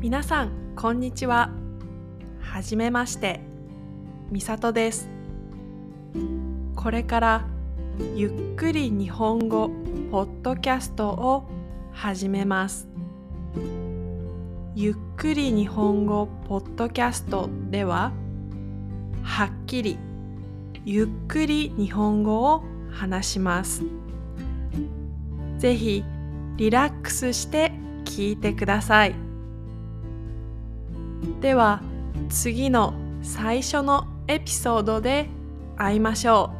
皆さんこんにちは。はじめまして。みさとです。これからゆっくり日本語ポッドキャストを始めます。ゆっくり日本語ポッドキャストでははっきりゆっくり日本語を話します。ぜひリラックスして聞いてください。では次の最初のエピソードで会いましょう。